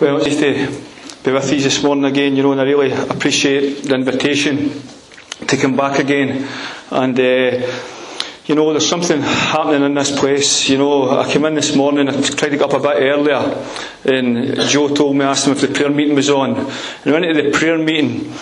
Well, just to be with you this morning again, you know, and I really appreciate the invitation to come back again. And, uh, you know, there's something happening in this place. You know, I came in this morning, I tried to get up a bit earlier, and Joe told me, asked him if the prayer meeting was on. And I went to the prayer meeting,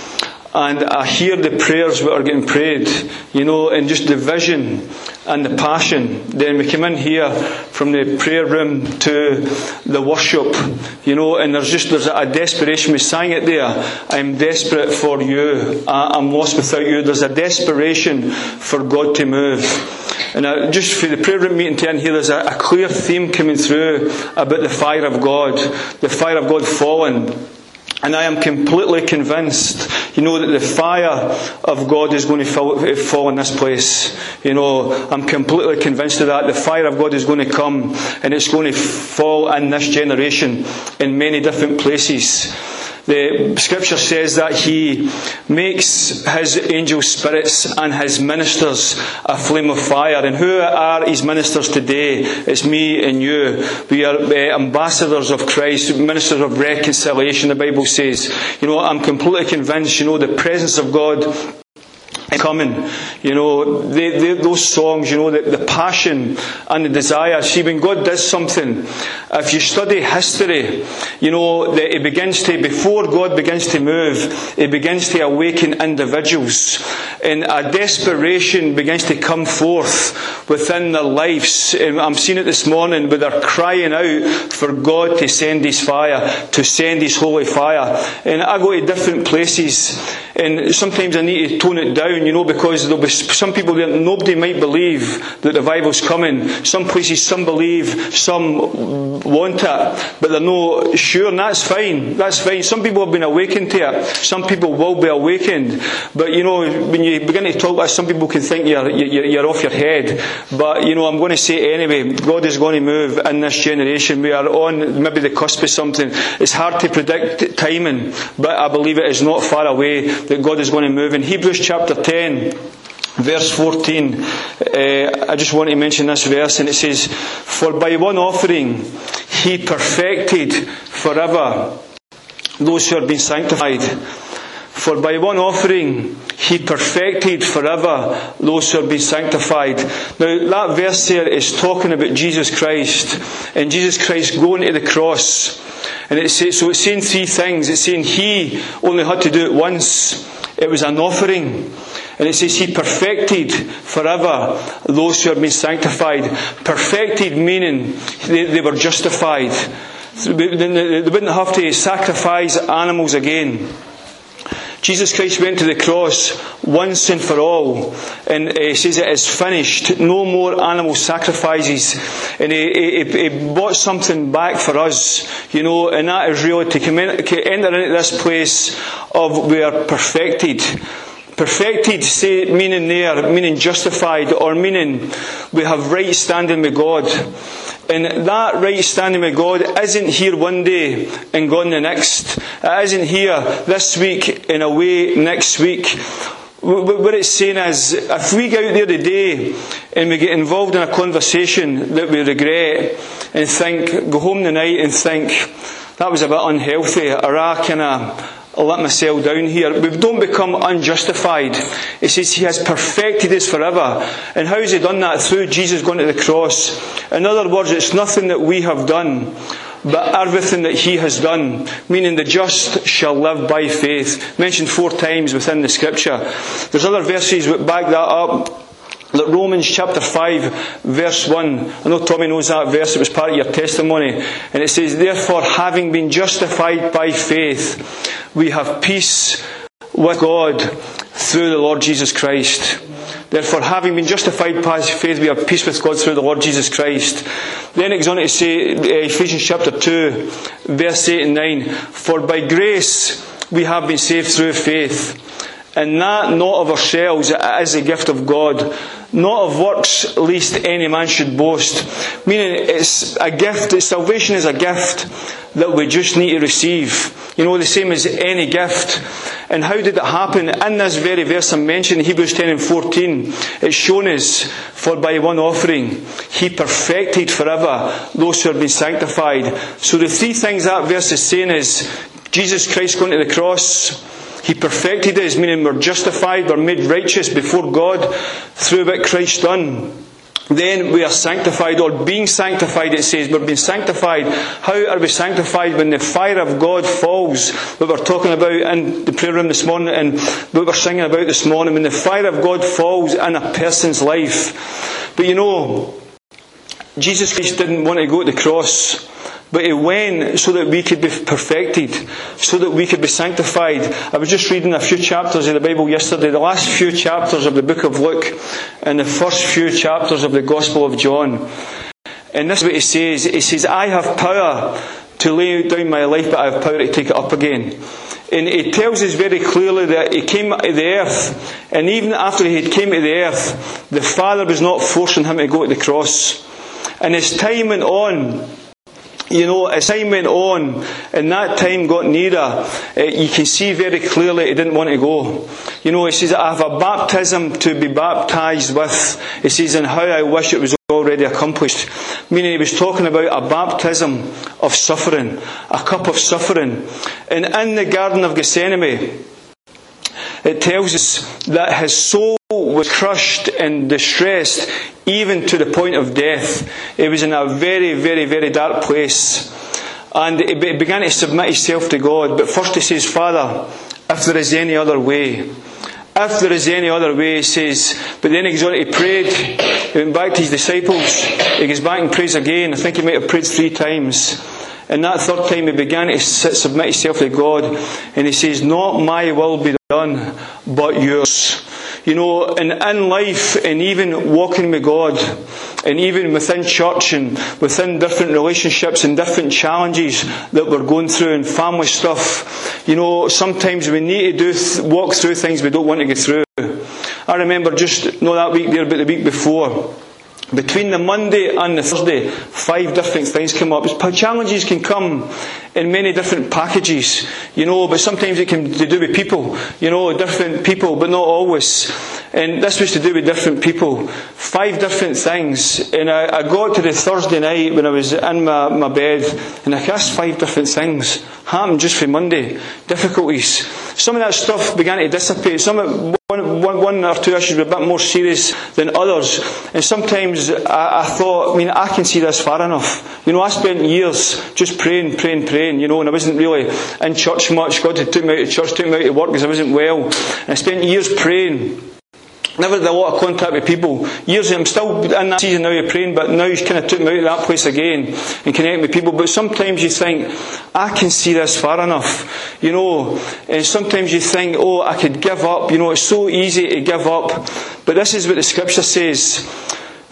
and I hear the prayers that are getting prayed, you know, and just the vision and the passion. Then we came in here from the prayer room to the worship, you know, and there's just there's a desperation. We sang it there. I'm desperate for you. I, am lost without you. There's a desperation for God to move. And I, just for the prayer room meeting to end here, there's a, a clear theme coming through about the fire of God, the fire of God falling and I am completely convinced, you know, that the fire of God is going to fall, fall, in this place. You know, I'm completely convinced of that. The fire of God is going to come and it's going to fall in this generation in many different places. The scripture says that he makes his angel spirits and his ministers a flame of fire. And who are his ministers today? It's me and you. We are uh, ambassadors of Christ, ministers of reconciliation, the Bible says. You know, I'm completely convinced, you know, the presence of God coming. You know, they, they, those songs, you know, the, the, passion and the desire. See, when God does something, if you study history, you know, that it begins to, before God begins to move, it begins to awaken individuals. And a desperation begins to come forth within their lives. And I'm seeing it this morning where they're crying out for God to send His fire, to send His holy fire. And I go to different places, and sometimes I need to tone it down you know, because there'll be some people that nobody might believe that the Bible's coming. Some places, some believe, some want it, but they're not sure, and that's fine. That's fine. Some people have been awakened to it. Some people will be awakened. But, you know, when you begin to talk about some people can think you're, you're, you're off your head. But, you know, I'm going to say anyway, God is going to move in this generation. We are on maybe the cusp of something. It's hard to predict timing, but I believe it is not far away that God is going to move. In Hebrews chapter 10, 10, verse 14, uh, I just want to mention this verse, and it says, For by one offering he perfected forever those who have been sanctified. For by one offering he perfected forever those who have been sanctified. Now, that verse there is talking about Jesus Christ, and Jesus Christ going to the cross. And it says, so it's saying three things. It's saying he only had to do it once. It was an offering. And it says he perfected forever those who have been sanctified. Perfected meaning they, they were justified. They wouldn't have to sacrifice animals again. Jesus Christ went to the cross once and for all, and uh, he says it is finished. No more animal sacrifices, and he, he, he bought something back for us, you know, and that is really to, come in, to enter into this place of we are perfected. Perfected, say, meaning there, meaning justified, or meaning we have right standing with God. And that right standing with God isn't here one day and gone the next. It isn't here this week and away next week. What it's saying is, if we go out there today and we get involved in a conversation that we regret and think, go home tonight and think, that was a bit unhealthy, or I kind of I'll let myself down here. We don't become unjustified. He says He has perfected us forever. And how has He done that? Through Jesus going to the cross. In other words, it's nothing that we have done, but everything that He has done. Meaning the just shall live by faith. Mentioned four times within the scripture. There's other verses that back that up. Romans chapter 5, verse 1. I know Tommy knows that verse, it was part of your testimony. And it says, Therefore, having been justified by faith, we have peace with God through the Lord Jesus Christ. Therefore, having been justified by faith, we have peace with God through the Lord Jesus Christ. Then it goes on to say, uh, Ephesians chapter 2, verse 8 and 9, For by grace we have been saved through faith and that not of ourselves, it is a gift of God, not of works, lest any man should boast. Meaning, it's a gift, salvation is a gift that we just need to receive. You know, the same as any gift. And how did it happen? In this very verse I mentioned, Hebrews 10 and 14, it's shown us, for by one offering, he perfected forever those who have been sanctified. So the three things that verse is saying is, Jesus Christ going to the cross, he perfected us, meaning we're justified, we're made righteous before God through what Christ done. Then we are sanctified, or being sanctified, it says. We're being sanctified. How are we sanctified? When the fire of God falls, what we're talking about in the prayer room this morning, and what we're singing about this morning, when the fire of God falls in a person's life. But you know, Jesus Christ didn't want to go to the cross but he went so that we could be perfected, so that we could be sanctified. I was just reading a few chapters of the Bible yesterday, the last few chapters of the book of Luke, and the first few chapters of the Gospel of John. And this is what he says. He says, I have power to lay down my life, but I have power to take it up again. And he tells us very clearly that he came to the earth, and even after he had came to the earth, the Father was not forcing him to go to the cross. And as time went on, you know, as time went on and that time got nearer, uh, you can see very clearly he didn't want to go. You know, he says, I have a baptism to be baptized with. He says, and how I wish it was already accomplished. Meaning he was talking about a baptism of suffering, a cup of suffering. And in the Garden of Gethsemane, it tells us that his soul was crushed and distressed even to the point of death. He was in a very, very, very dark place. And he began to submit himself to God. But first he says, Father, if there is any other way, if there is any other way, he says, but then he goes on to pray. He went back to his disciples. He goes back and prays again. I think he might have prayed three times. And that third time he began to submit himself to God. And he says, Not my will be done, but yours. You know, and in life and even walking with God and even within church and within different relationships and different challenges that we're going through and family stuff, you know, sometimes we need to do walk through things we don't want to get through. I remember just, no, that week there, but the week before, between the Monday and the Thursday, five different things come up. Challenges can come in many different packages, you know, but sometimes it can to do with people, you know, different people, but not always. And this was to do with different people. Five different things. And I, I got to the Thursday night when I was in my, my bed, and I asked five different things. Happened just for Monday. Difficulties. Some of that stuff began to dissipate. Some one, one, one or two issues were a bit more serious than others. And sometimes I, I, thought, I mean, I can see this far enough. You know, I spent years just praying, praying, praying, you know, and I wasn't really in church much. God had took me out of church, took me out of work because I wasn't well. And I spent years praying. Never had a lot of contact with people. Years, I'm still in that season now of praying, but now He's kind of took me out of that place again and connect with people. But sometimes you think, I can see this far enough, you know. And sometimes you think, oh, I could give up. You know, it's so easy to give up. But this is what the Scripture says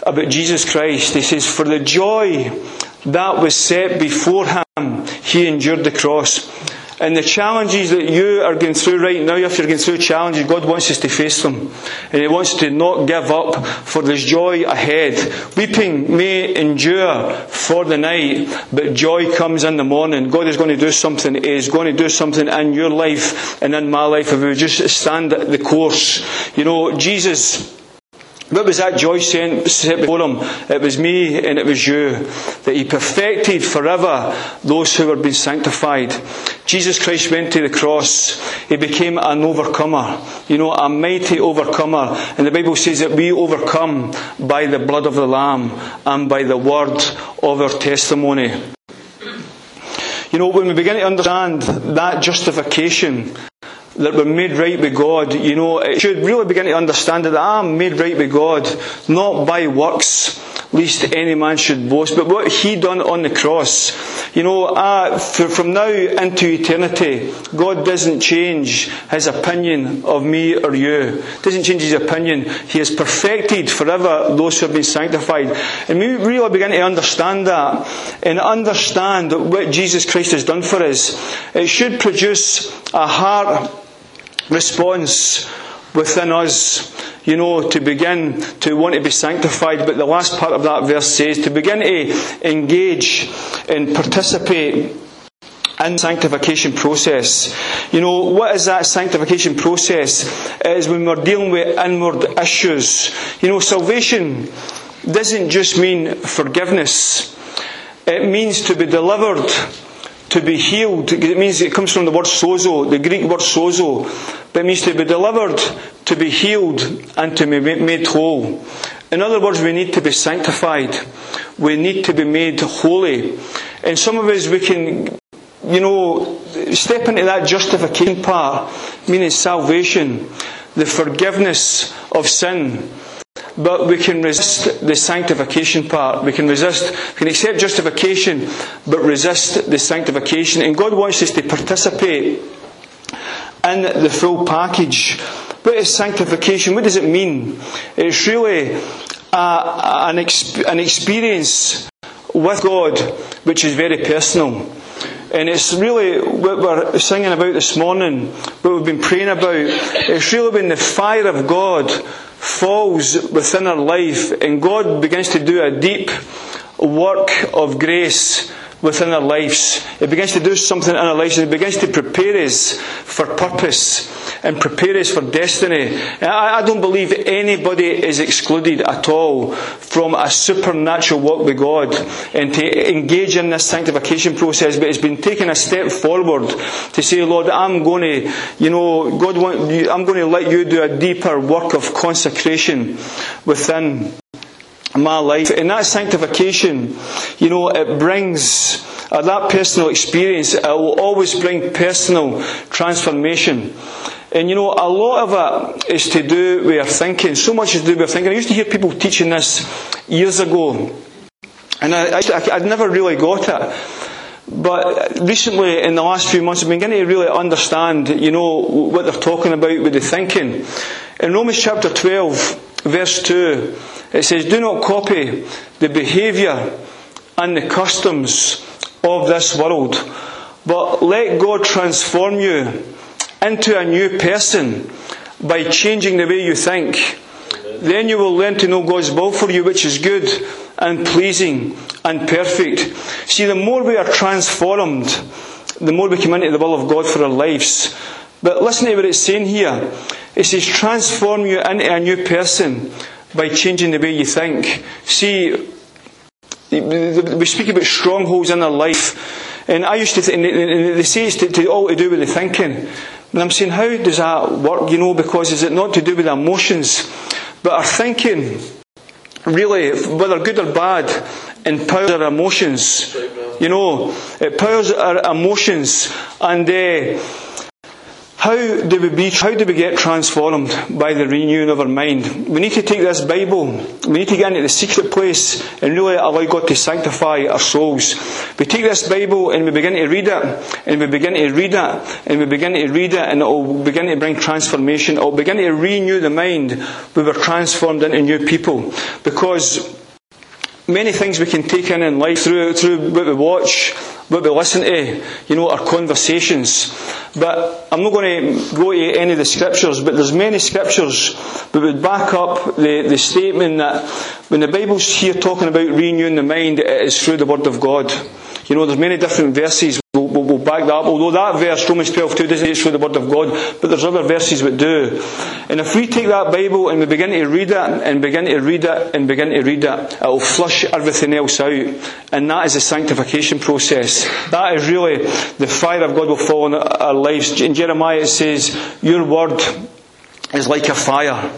about Jesus Christ. He says, for the joy that was set before Him, He endured the cross and the challenges that you are going through right now, if you're going through challenges, God wants us to face them. And He wants to not give up, for there's joy ahead. Weeping may endure for the night, but joy comes in the morning. God is going to do something. He is going to do something in your life and in my life if we just stand the course. You know, Jesus what was that joy set before him? It was me and it was you. That he perfected forever those who were being sanctified. Jesus Christ went to the cross. He became an overcomer. You know, a mighty overcomer. And the Bible says that we overcome by the blood of the Lamb and by the word of our testimony. You know, when we begin to understand that justification that we're made right with God, you know, it should really begin to understand that I'm made right with God, not by works, least any man should boast, but what He done on the cross. You know, uh, from now into eternity, God doesn't change His opinion of me or you. Doesn't change His opinion. He has perfected forever those who have been sanctified. And we really begin to understand that and understand what Jesus Christ has done for us. It should produce a heart response within us, you know, to begin to want to be sanctified. But the last part of that verse says to begin to engage and participate in sanctification process. You know, what is that sanctification process? It is when we're dealing with inward issues. You know, salvation doesn't just mean forgiveness. It means to be delivered, to be healed. It means it comes from the word sozo, the Greek word sozo. But it means to be delivered, to be healed, and to be made whole. In other words, we need to be sanctified. We need to be made holy. And some of us, we can you know, step into that justification part, meaning salvation, the forgiveness of sin. But we can resist the sanctification part. We can resist, we can accept justification, but resist the sanctification. And God wants us to participate in the full package. What is sanctification? What does it mean? It's really a, an, exp, an experience with God which is very personal. And it's really what we're singing about this morning, what we've been praying about. It's really when the fire of God falls within our life and God begins to do a deep work of grace within our lives. It begins to do something in our lives it begins to prepare us for purpose and prepare us for destiny. I, I don't believe anybody is excluded at all from a supernatural walk with God and to engage in this sanctification process, but it's been taken a step forward to say, Lord, I'm going to, you know, God, want, I'm going to let you do a deeper work of consecration within my life. And that sanctification, you know, it brings uh, that personal experience, it will always bring personal transformation. And you know, a lot of it is to do with our thinking. So much is to do with our thinking. I used to hear people teaching this years ago. And I, I, I'd never really got it. But recently, in the last few months, I've been getting to really understand, you know, what they're talking about with the thinking. In Romans chapter 12, verse 2, it says, Do not copy the behaviour and the customs of this world, but let God transform you into a new person by changing the way you think. Then you will learn to know God's will for you, which is good and pleasing and perfect. See, the more we are transformed, the more we come into the will of God for our lives. But listen to what it's saying here. It says, transform you into a new person by changing the way you think. See, we speak about strongholds in our life, and I used to, th- they say it's to, to, all to do with the thinking. And I'm saying, how does that work? You know, because is it not to do with emotions, but our thinking, really, whether good or bad, empowers our emotions. You know, it powers our emotions, and uh, how do we be, how do we get transformed by the renewing of our mind? We need to take this Bible, we need to get into the secret place and really allow God to sanctify our souls. We take this Bible and we begin to read it, and we begin to read it, and we begin to read it, and it will begin to bring transformation. It will begin to renew the mind. We were transformed into new people. Because many things we can take in in life through, through what we watch, what we listen to, you know, our conversations. But I'm not going to go to any of the scriptures, but there's many scriptures that would back up the, the statement that when the Bible's here talking about renewing the mind, it is through the Word of God. You know, there's many different verses will will back that up. Although that verse, Romans 12, 2, doesn't it's the Word of God, but there's other verses that do. And if we take that Bible and we begin to read it, and begin to read it, and begin to read it, it will flush everything else out. And that is the sanctification process. That is really the fire of God will fall on our lives. In Jeremiah it says, Your Word is like a fire.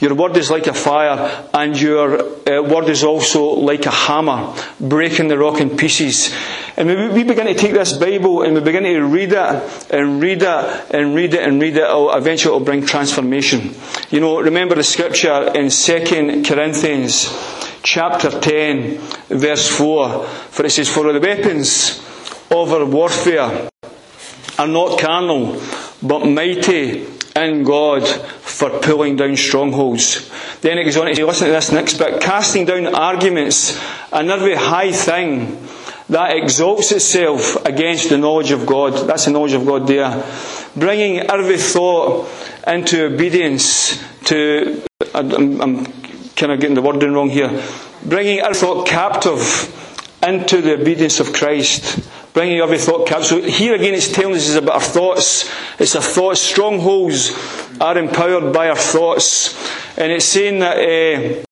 Your word is like a fire, and your uh, word is also like a hammer, breaking the rock in pieces. And we, begin to take this Bible and we begin to read it and read it and read it and read it. It'll, eventually, it will bring transformation. You know, remember the scripture in 2 Corinthians chapter 10, verse 4. For it says, For the weapons of our warfare are not carnal, but mighty in God for pulling down strongholds. Then it goes on to say, listen to this next bit, casting down arguments and every high thing that exalts itself against the knowledge of God. That's the knowledge of God there. Bringing every thought into obedience to, I'm, I'm kind of getting the wording wrong here. Bringing every thought captive into the obedience of Christ bringing every thought captive. So here again, it's telling us about our thoughts. It's our thoughts. Strongholds are empowered by our thoughts, and it's saying that. Uh,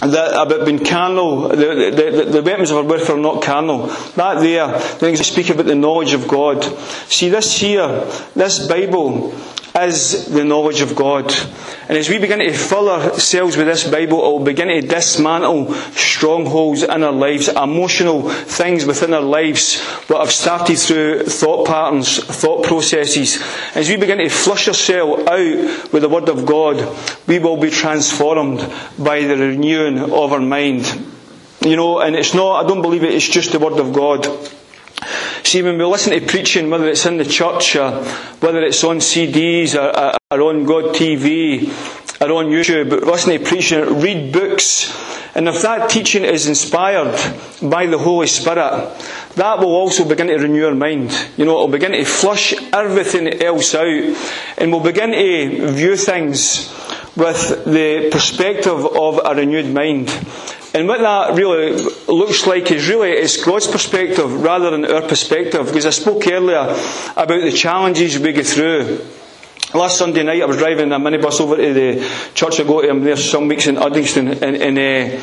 that about being carnal, the, the, the, the, weapons of our warfare are not carnal. That there, things speak about the knowledge of God. See, this here, this Bible, is the knowledge of God. And as we begin to fill ourselves with this Bible, it will begin to dismantle strongholds in our lives, emotional things within our lives that have started through thought patterns, thought processes. As we begin to flush ourselves out with the Word of God, we will be transformed by the renewing of our mind. You know, and it's not, I don't believe it, it's just the Word of God. See, when we listen to preaching, whether it's in the church whether it's on CDs or, or on God TV or on YouTube, but listen to preaching, read books, and if that teaching is inspired by the Holy Spirit, that will also begin to renew our mind. You know, it'll begin to flush everything else out, and we'll begin to view things with the perspective of a renewed mind. And what that really looks like is really it's God's perspective rather than our perspective. Because I spoke earlier about the challenges we go through. Last Sunday night I was driving a minibus over to the church I go to. I'm there some weeks in Uddingston, and, and uh,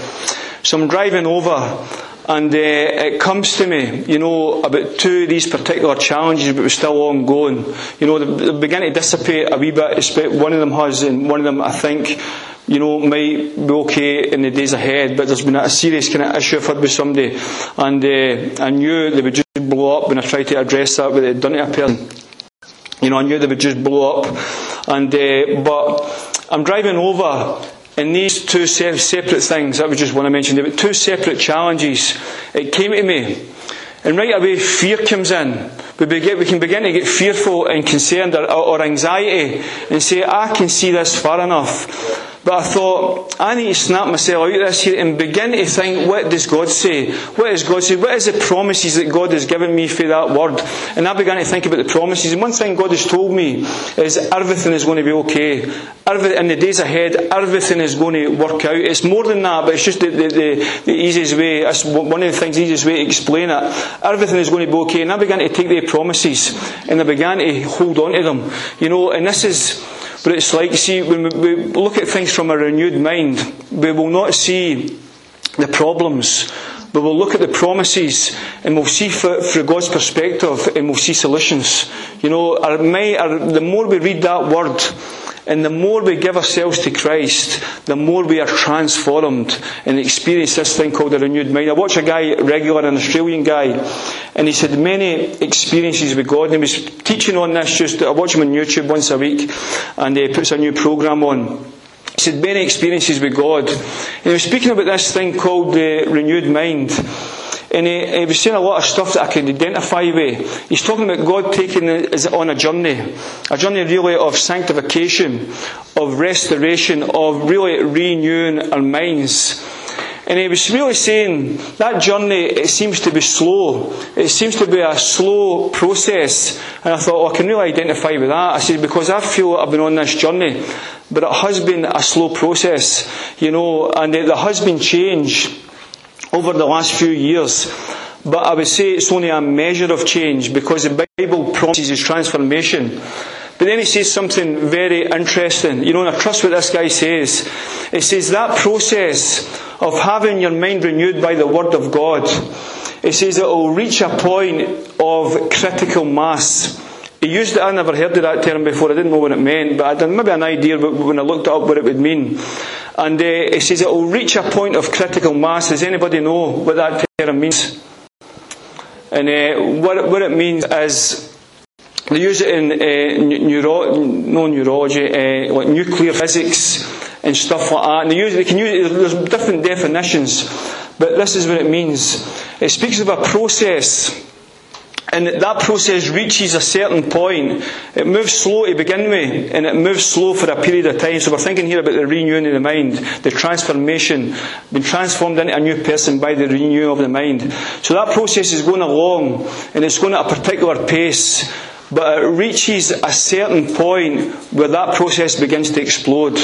so I'm driving over, and uh, it comes to me, you know, about two of these particular challenges, but we're still ongoing. You know, they, they begin to dissipate a wee bit. One of them has, and one of them I think you know, might be okay in the days ahead, but there's been a serious kind of issue for with somebody, and uh, I knew they would just blow up when I tried to address that with it done to a person. You know, I knew they would just blow up, and uh, but I'm driving over, and these two separate things, that was just one I mentioned, were two separate challenges. It came to me, and right away fear comes in. We, begin, we can begin to get fearful and concerned or, or anxiety and say, I can see this far enough. But I thought, I need to snap myself out of this here and begin to think, what does God say? What does God say? What is the promises that God has given me for that word? And I began to think about the promises. And one thing God has told me is everything is going to be okay. in the days ahead, everything is going to work out. It's more than that, but it's just the, the, the, the easiest way. That's one of the things, the easiest way to explain it. Everything is going to be okay. And I began to take the promises and I began to hold on to them. You know, and this is, but it's like, see, when we look at things from a renewed mind, we will not see the problems, but we'll look at the promises and we'll see through God's perspective and we'll see solutions. You know, our, our, the more we read that word, and the more we give ourselves to Christ, the more we are transformed and experience this thing called a renewed mind. I watch a guy regular, an Australian guy, and he's had many experiences with God. And he was teaching on this just, I watch him on YouTube once a week, and he puts a new program on. He said many experiences with God. And he was speaking about this thing called the renewed mind. And he, he, was saying a lot of stuff that I could identify with. He's talking about God taking us on a journey, a journey really of sanctification, of restoration, of really renewing our minds. And he was really saying that journey, it seems to be slow. It seems to be a slow process. And I thought, oh, I can really identify with that. I said, because I feel I've been on this journey, but it has been a slow process, you know, and there has been change over the last few years. But I would say it's only a measure of change because the Bible promises transformation. But then he says something very interesting. You know, and I trust what this guy says. It says that process of having your mind renewed by the Word of God, it says it will reach a point of critical mass. He used it, I never heard of that term before, I didn't know what it meant, but I had maybe an idea when I looked it up what it would mean. And uh, it says it will reach a point of critical mass. Does anybody know what that term means? And uh, what, what it means is they use it in uh, neuro, no neurology, uh, like nuclear physics and stuff like that. And they use they can use it, there's different definitions, but this is what it means. It speaks of a process and that process reaches a certain point. It moves slow to begin with, and it moves slow for a period of time. So we're thinking here about the renewing of the mind, the transformation, being transformed into a new person by the renewing of the mind. So that process is going along, and it's going at a particular pace. But it reaches a certain point where that process begins to explode.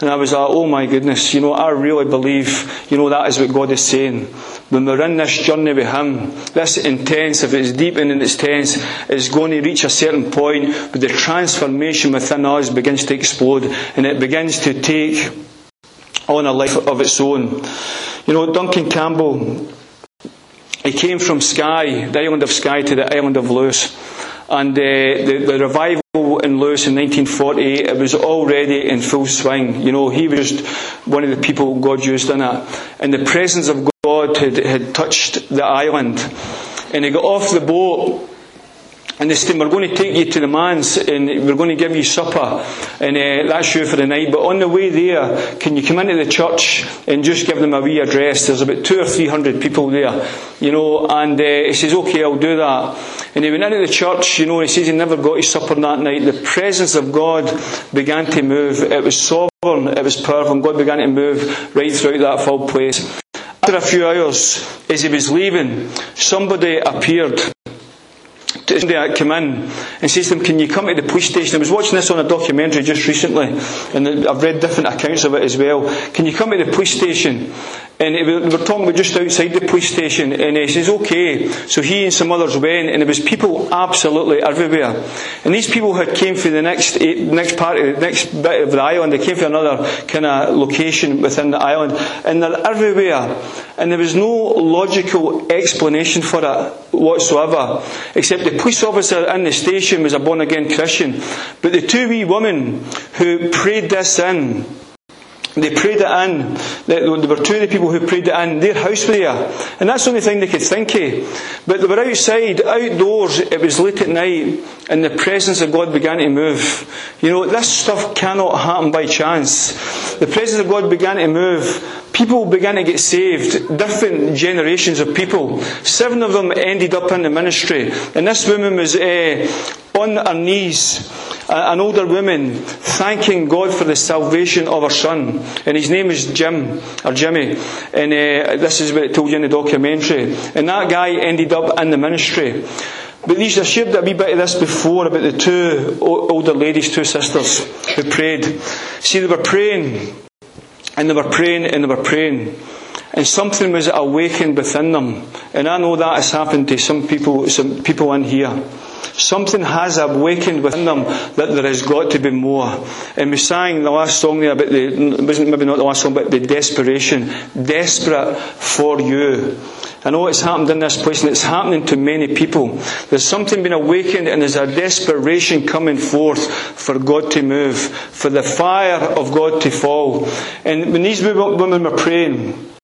And I was like, oh my goodness, you know, I really believe, you know, that is what God is saying. When we're in this journey with Him, this intense, if it's deep and it's tense, is going to reach a certain point where the transformation within us begins to explode and it begins to take on a life of its own. You know, Duncan Campbell, he came from Skye, the island of Skye, to the island of Lewis. And uh, the, the revival in Lewis in 1948, it was already in full swing. You know, he was one of the people God used in it. And the presence of God had, had touched the island. And he got off the boat and they said, we're going to take you to the manse and we're going to give you supper. And uh, that's you for the night. But on the way there, can you come into the church and just give them a wee address? There's about two or three hundred people there. You know, and uh, he says, okay, I'll do that. And he went into the church, you know, he says he never got his supper that night. The presence of God began to move. It was sovereign, it was powerful, God began to move right throughout that full place. After a few hours, as he was leaving, somebody appeared somebody came in and says to him, Can you come to the police station? I was watching this on a documentary just recently, and I've read different accounts of it as well. Can you come to the police station? And we were talking about just outside the police station, and he says, okay. So he and some others went, and there was people absolutely everywhere. And these people had came from the next next part, of the next bit of the island. They came from another kind of location within the island, and they're everywhere. And there was no logical explanation for it whatsoever, except the police officer in the station was a born again Christian. But the two wee women who prayed this in, they prayed it in. There were two of the people who prayed it in. Their house there. And that's the only thing they could think of. But they were outside, outdoors. It was late at night. And the presence of God began to move. You know, this stuff cannot happen by chance. The presence of God began to move. People began to get saved. Different generations of people. Seven of them ended up in the ministry. And this woman was uh, on her knees an older woman thanking God for the salvation of her son. And his name is Jim, or Jimmy. And uh, this is what it told you in the documentary. And that guy ended up in the ministry. But these, I shared a wee bit of this before about the two older ladies, two sisters who prayed. See, they were praying, and they were praying, and they were praying. And something was awakened within them. And I know that has happened to some people, some people in here. Something has awakened within them that there has got to be more. And we sang the last song there about the, wasn't maybe not the last song, but the desperation. Desperate for you. I know it's happened in this place and it's happening to many people. There's something been awakened and there's a desperation coming forth for God to move, for the fire of God to fall. And when these women were praying,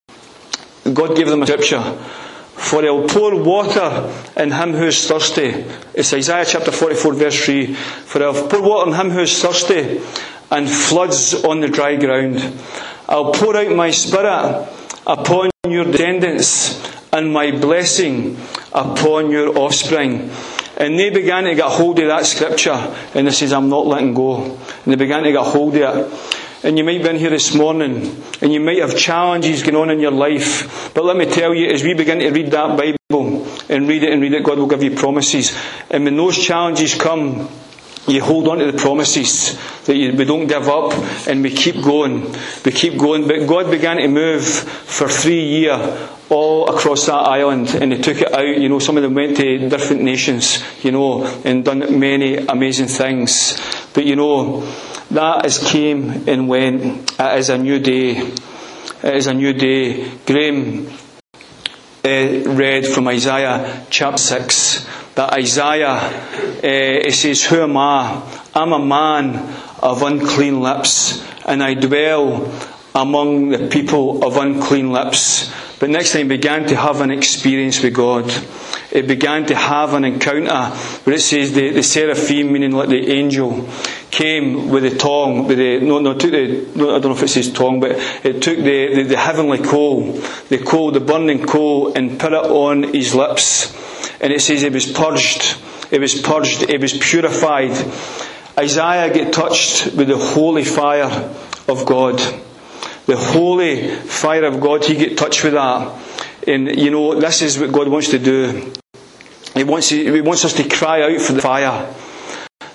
God gave them a scripture for he'll pour water in him who is thirsty. It's Isaiah chapter 44, verse 3. For he'll pour water on him who is thirsty and floods on the dry ground. I'll pour out my spirit upon your descendants and my blessing upon your offspring. And they began to get hold of that scripture and they says, I'm not letting go. And they began to get hold of it. And you might be in here this morning and you might have challenges going on in your life. But let me tell you, as we begin to read that Bible and read it and read it, God will give you promises. And when those challenges come, you hold on to the promises that you, we don't give up and we keep going. We keep going. But God began to move for three years all across that island and they took it out. You know, some of them went to different nations, you know, and done many amazing things. But you know, that is came and went. It is a new day. It is a new day. Graham uh, read from Isaiah chapter 6 that Isaiah, uh, it says, Who am I? I'm a man of unclean lips, and I dwell among the people of unclean lips. But next time he began to have an experience with God. It began to have an encounter where it says the, the seraphim, meaning like the angel, came with the tongue, with the, no, no, took the, no, I don't know if it says tongue, but it took the, the, the heavenly coal, the coal, the burning coal, and put it on his lips. And it says it was purged, it was purged, it was purified. Isaiah get touched with the holy fire of God. The holy fire of God, he get touched with that. And you know, this is what God wants to do. He wants, he wants us to cry out for the fire.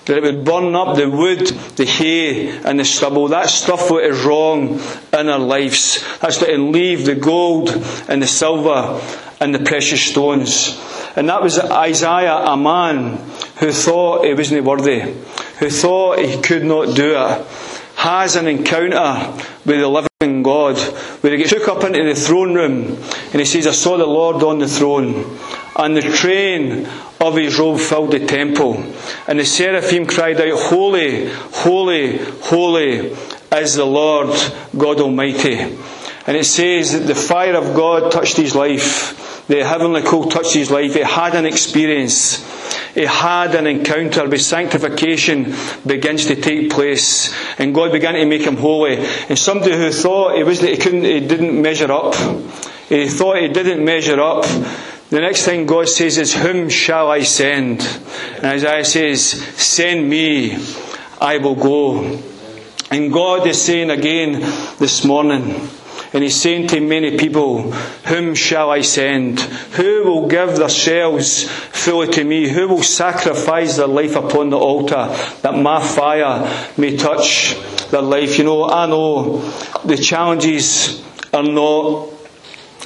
That it would burn up the wood, the hay, and the stubble. That stuff what is wrong in our lives. That's to leave the gold and the silver and the precious stones. And that was Isaiah, a man who thought he wasn't worthy, who thought he could not do it, has an encounter with the living God, where he gets took up into the throne room and he says, I saw the Lord on the throne, and the train of his robe filled the temple. And the seraphim cried out, Holy, holy, holy is the Lord God Almighty. And it says that the fire of God touched his life the heavenly call touched his life. He had an experience. He had an encounter with sanctification begins to take place. And God began to make him holy. And somebody who thought he wasn't, he couldn't, he didn't measure up. He thought he didn't measure up. The next thing God says is, Whom shall I send? And Isaiah says, Send me, I will go. And God is saying again this morning, and he's saying to many people, Whom shall I send? Who will give themselves fully to me? Who will sacrifice their life upon the altar that my fire may touch their life? You know, I know the challenges are not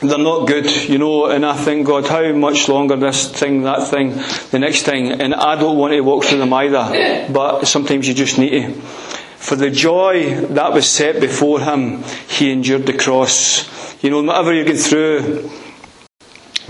they're not good, you know, and I think, God, how much longer this thing, that thing, the next thing, and I don't want to walk through them either, but sometimes you just need to. For the joy that was set before him, he endured the cross. You know, whatever you're going through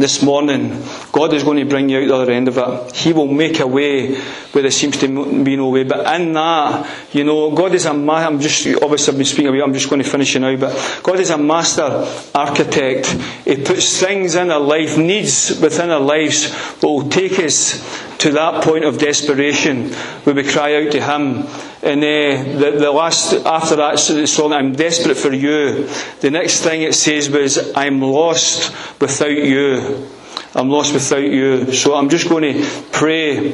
this morning, God is going to bring you out the other end of it. He will make a way where there seems to be no way. But in that, you know, God is a master. I'm just obviously I've been speaking about. I'm just going to finish it now. But God is a master architect. He puts things in our life, needs within our lives, that will take us to that point of desperation where we cry out to Him and uh, the, the last, after that song, I'm desperate for you, the next thing it says was, I'm lost without you. I'm lost without you. So I'm just going to pray.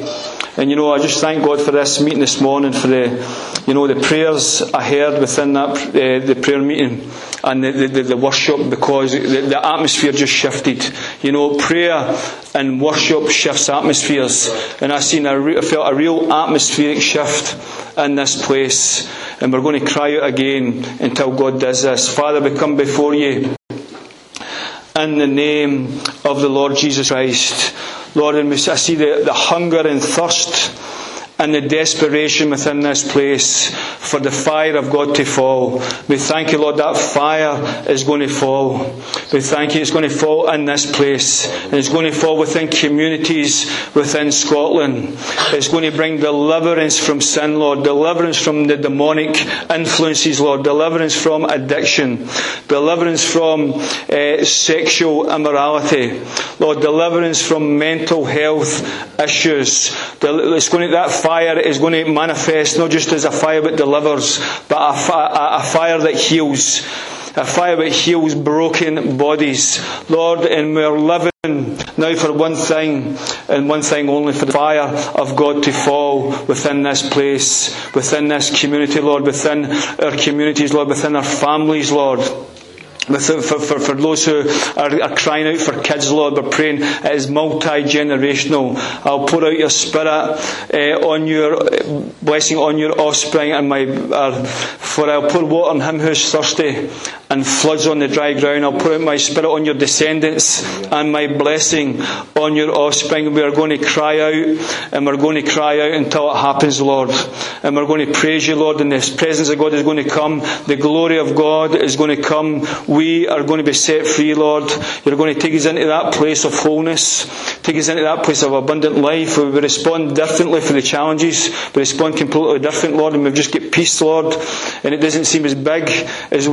And you know, I just thank God for this meeting this morning, for the, you know, the prayers I heard within that, uh, the prayer meeting and the, the, the worship because the, the, atmosphere just shifted. You know, prayer and worship shifts atmospheres. And I seen I felt a real atmospheric shift in this place. And we're going to cry out again until God does this. Father, we come before you in the name of the Lord Jesus Christ. Lord, and I see the, the hunger and thirst and the desperation within this place for the fire of God to fall. We thank you, Lord, that fire is going to fall. We thank you it's going to fall in this place. And it's going to fall within communities within Scotland. It's going to bring deliverance from sin, Lord, deliverance from the demonic influences, Lord, deliverance from addiction, deliverance from uh, sexual immorality, Lord, deliverance from mental health issues. It's going to, that fire is going to manifest not just as a fire that delivers, but a, a, a fire that heals. A fire that heals broken bodies. Lord, and we're living now for one thing, and one thing only, for the fire of God to fall within this place, within this community, Lord, within our communities, Lord, within our families, Lord for, for, for those who are, are, crying out for kids, Lord, we're praying it is multi-generational. I'll pour out your spirit uh, on your blessing on your offspring and my, uh, for I'll pour water on him who's thirsty and floods on the dry ground. I'll pour out my spirit on your descendants and my blessing on your offspring. We are going to cry out and we're going to cry out until it happens, Lord. And we're going to praise you, Lord, and the presence of God is going to come. The glory of God is going to come we are going to be set free, Lord. You're going to take us into that place of wholeness, take us into that place of abundant life where we respond differently for the challenges, we respond completely different, Lord, and we just get peace, Lord, and it doesn't seem as big as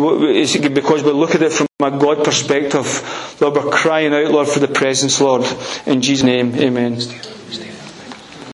because we look at it from a God perspective. Lord, we're crying out, Lord, for the presence, Lord. In Jesus' name, amen.